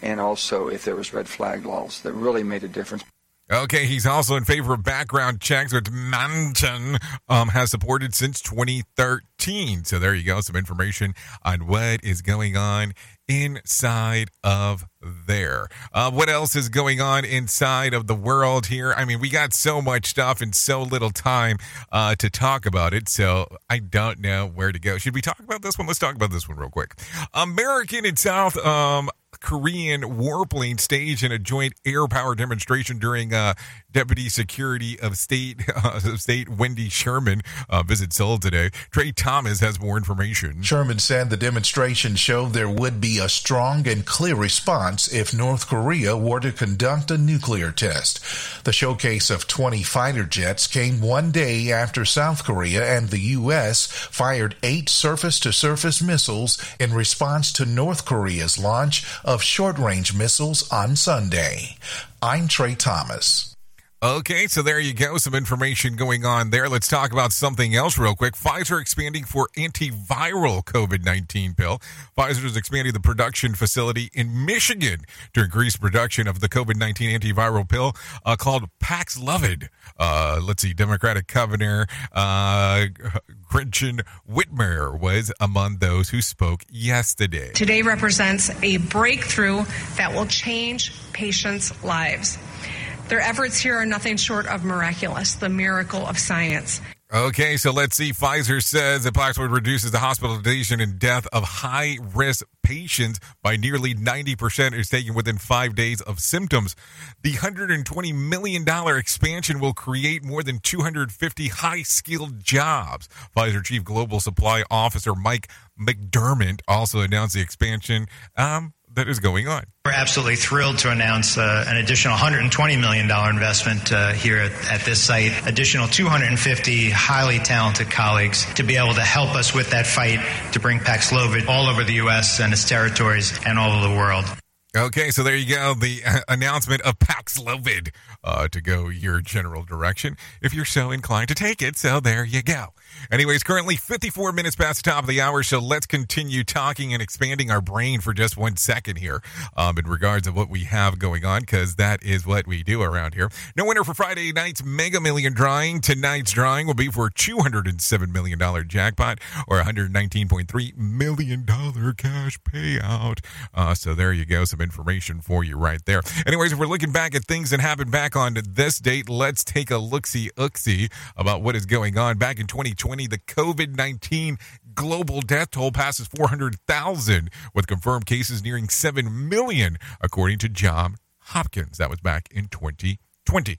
[SPEAKER 30] and also if there was red flag laws that really made a difference.
[SPEAKER 3] Okay, he's also in favor of background checks, which Manchin um, has supported since 2013. So there you go, some information on what is going on inside of there. Uh, what else is going on inside of the world here? I mean, we got so much stuff and so little time uh, to talk about it, so I don't know where to go. Should we talk about this one? Let's talk about this one real quick. American and South um, Korean warplane staged in a joint air power demonstration during uh, Deputy Security of State uh, State Wendy Sherman uh, visit Seoul today. Trey Thomas has more information.
[SPEAKER 24] Sherman said the demonstration showed there would be a strong and clear response if North Korea were to conduct a nuclear test. The showcase of 20 fighter jets came one day after South Korea and the U.S. fired eight surface to surface missiles in response to North Korea's launch of short range missiles on Sunday. I'm Trey Thomas.
[SPEAKER 3] Okay, so there you go. Some information going on there. Let's talk about something else real quick. Pfizer expanding for antiviral COVID 19 pill. Pfizer is expanding the production facility in Michigan to increase production of the COVID 19 antiviral pill uh, called Paxlovid. Uh, let's see, Democratic Governor uh, Gretchen Whitmer was among those who spoke yesterday.
[SPEAKER 31] Today represents a breakthrough that will change patients' lives. Their efforts here are nothing short of miraculous, the miracle of science.
[SPEAKER 3] Okay, so let's see. Pfizer says that Paxlovid reduces the hospitalization and death of high risk patients by nearly 90% is taken within five days of symptoms. The $120 million expansion will create more than 250 high skilled jobs. Pfizer Chief Global Supply Officer Mike McDermott also announced the expansion um, that is going on.
[SPEAKER 32] We're absolutely thrilled to announce uh, an additional $120 million investment uh, here at, at, this site, additional 250 highly talented colleagues to be able to help us with that fight to bring Paxlovid all over the U.S. and its territories and all over the world.
[SPEAKER 3] Okay, so there you go. The uh, announcement of Paxlovid uh, to go your general direction if you're so inclined to take it. So there you go. Anyways, currently 54 minutes past the top of the hour, so let's continue talking and expanding our brain for just one second here um, in regards of what we have going on, because that is what we do around here. No winner for Friday night's Mega Million drawing. Tonight's drawing will be for $207 million jackpot or $119.3 million cash payout. Uh, so there you go, some information for you right there. Anyways, if we're looking back at things that happened back on this date, let's take a look-see, ooksy about what is going on. Back in 2020, the COVID 19 global death toll passes 400,000, with confirmed cases nearing 7 million, according to John Hopkins. That was back in 2020.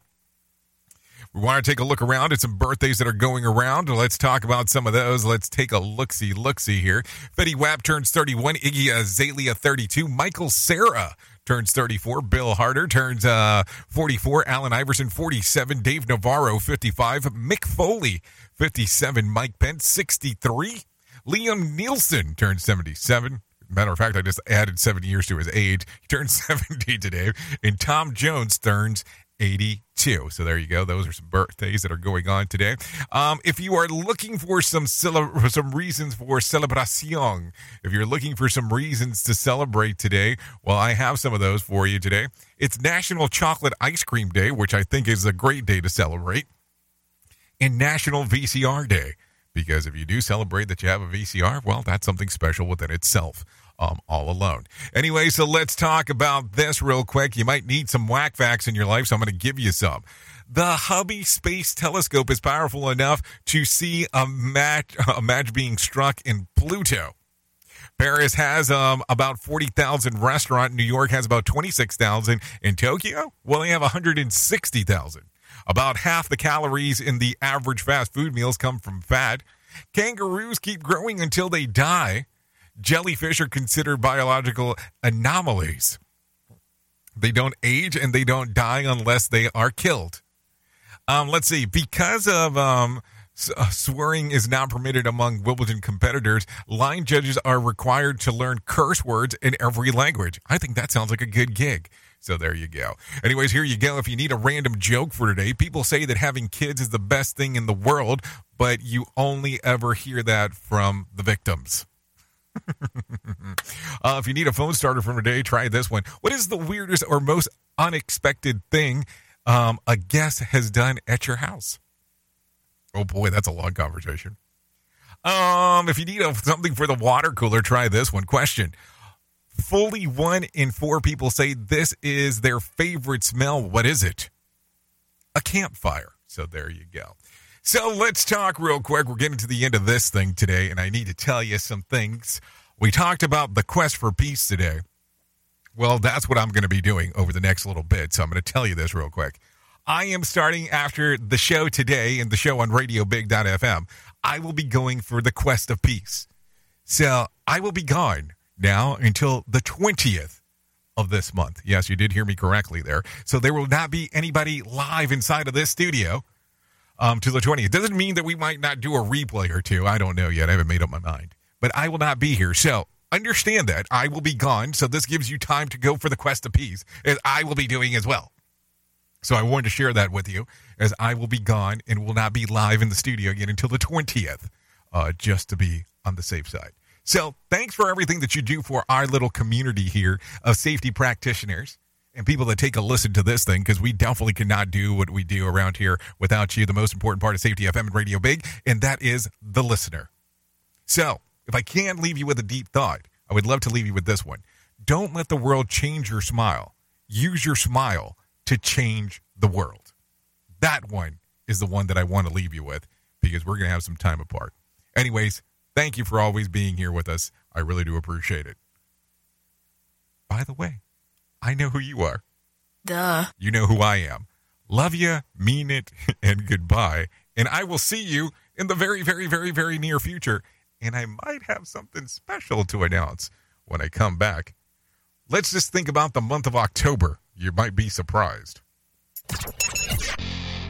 [SPEAKER 3] We want to take a look around at some birthdays that are going around. Let's talk about some of those. Let's take a look see, look see here. Fetty Wap turns 31, Iggy Azalea 32, Michael Cera turns 34, Bill Hader turns uh, 44, Allen Iverson 47, Dave Navarro 55, Mick Foley 57, Mike Pence 63, Liam Neeson turns 77. Matter of fact, I just added seven years to his age. He turned 70 today. And Tom Jones turns 82. So there you go. Those are some birthdays that are going on today. Um, if you are looking for some cele- some reasons for celebration, if you're looking for some reasons to celebrate today, well, I have some of those for you today. It's National Chocolate Ice Cream Day, which I think is a great day to celebrate, and National VCR Day. Because if you do celebrate that you have a VCR, well, that's something special within itself um, all alone. Anyway, so let's talk about this real quick. You might need some whack facts in your life, so I'm going to give you some. The Hubble Space Telescope is powerful enough to see a match, a match being struck in Pluto. Paris has um, about 40,000 restaurant. New York has about 26,000. In Tokyo, well, they have 160,000. About half the calories in the average fast food meals come from fat. Kangaroos keep growing until they die. Jellyfish are considered biological anomalies. They don't age and they don't die unless they are killed. Um, let's see. Because of um, uh, swearing is not permitted among Wimbledon competitors, line judges are required to learn curse words in every language. I think that sounds like a good gig. So there you go. Anyways, here you go. If you need a random joke for today, people say that having kids is the best thing in the world, but you only ever hear that from the victims. uh, if you need a phone starter from today, try this one. What is the weirdest or most unexpected thing um, a guest has done at your house? Oh boy, that's a long conversation. Um, if you need a, something for the water cooler, try this one. Question: Fully one in four people say this is their favorite smell. What is it? A campfire. So there you go. So let's talk real quick. We're getting to the end of this thing today, and I need to tell you some things. We talked about the quest for peace today. Well, that's what I'm going to be doing over the next little bit. So I'm going to tell you this real quick. I am starting after the show today and the show on RadioBig.fm. I will be going for the quest of peace. So I will be gone now until the 20th of this month. Yes, you did hear me correctly there. So there will not be anybody live inside of this studio um, to the 20th. It doesn't mean that we might not do a replay or two. I don't know yet. I haven't made up my mind. But I will not be here. So understand that I will be gone. So this gives you time to go for the quest of peace, as I will be doing as well. So I wanted to share that with you as I will be gone and will not be live in the studio again until the 20th, uh, just to be on the safe side. So thanks for everything that you do for our little community here of safety practitioners and people that take a listen to this thing because we definitely cannot do what we do around here without you. The most important part of Safety FM and Radio Big, and that is the listener. So if I can't leave you with a deep thought, I would love to leave you with this one. Don't let the world change your smile. Use your smile to change the world. That one is the one that I want to leave you with because we're going to have some time apart. Anyways, thank you for always being here with us. I really do appreciate it. By the way, I know who you are.
[SPEAKER 29] Duh.
[SPEAKER 3] You know who I am. Love you, mean it, and goodbye. And I will see you in the very, very, very, very near future. And I might have something special to announce when I come back. Let's just think about the month of October. You might be surprised.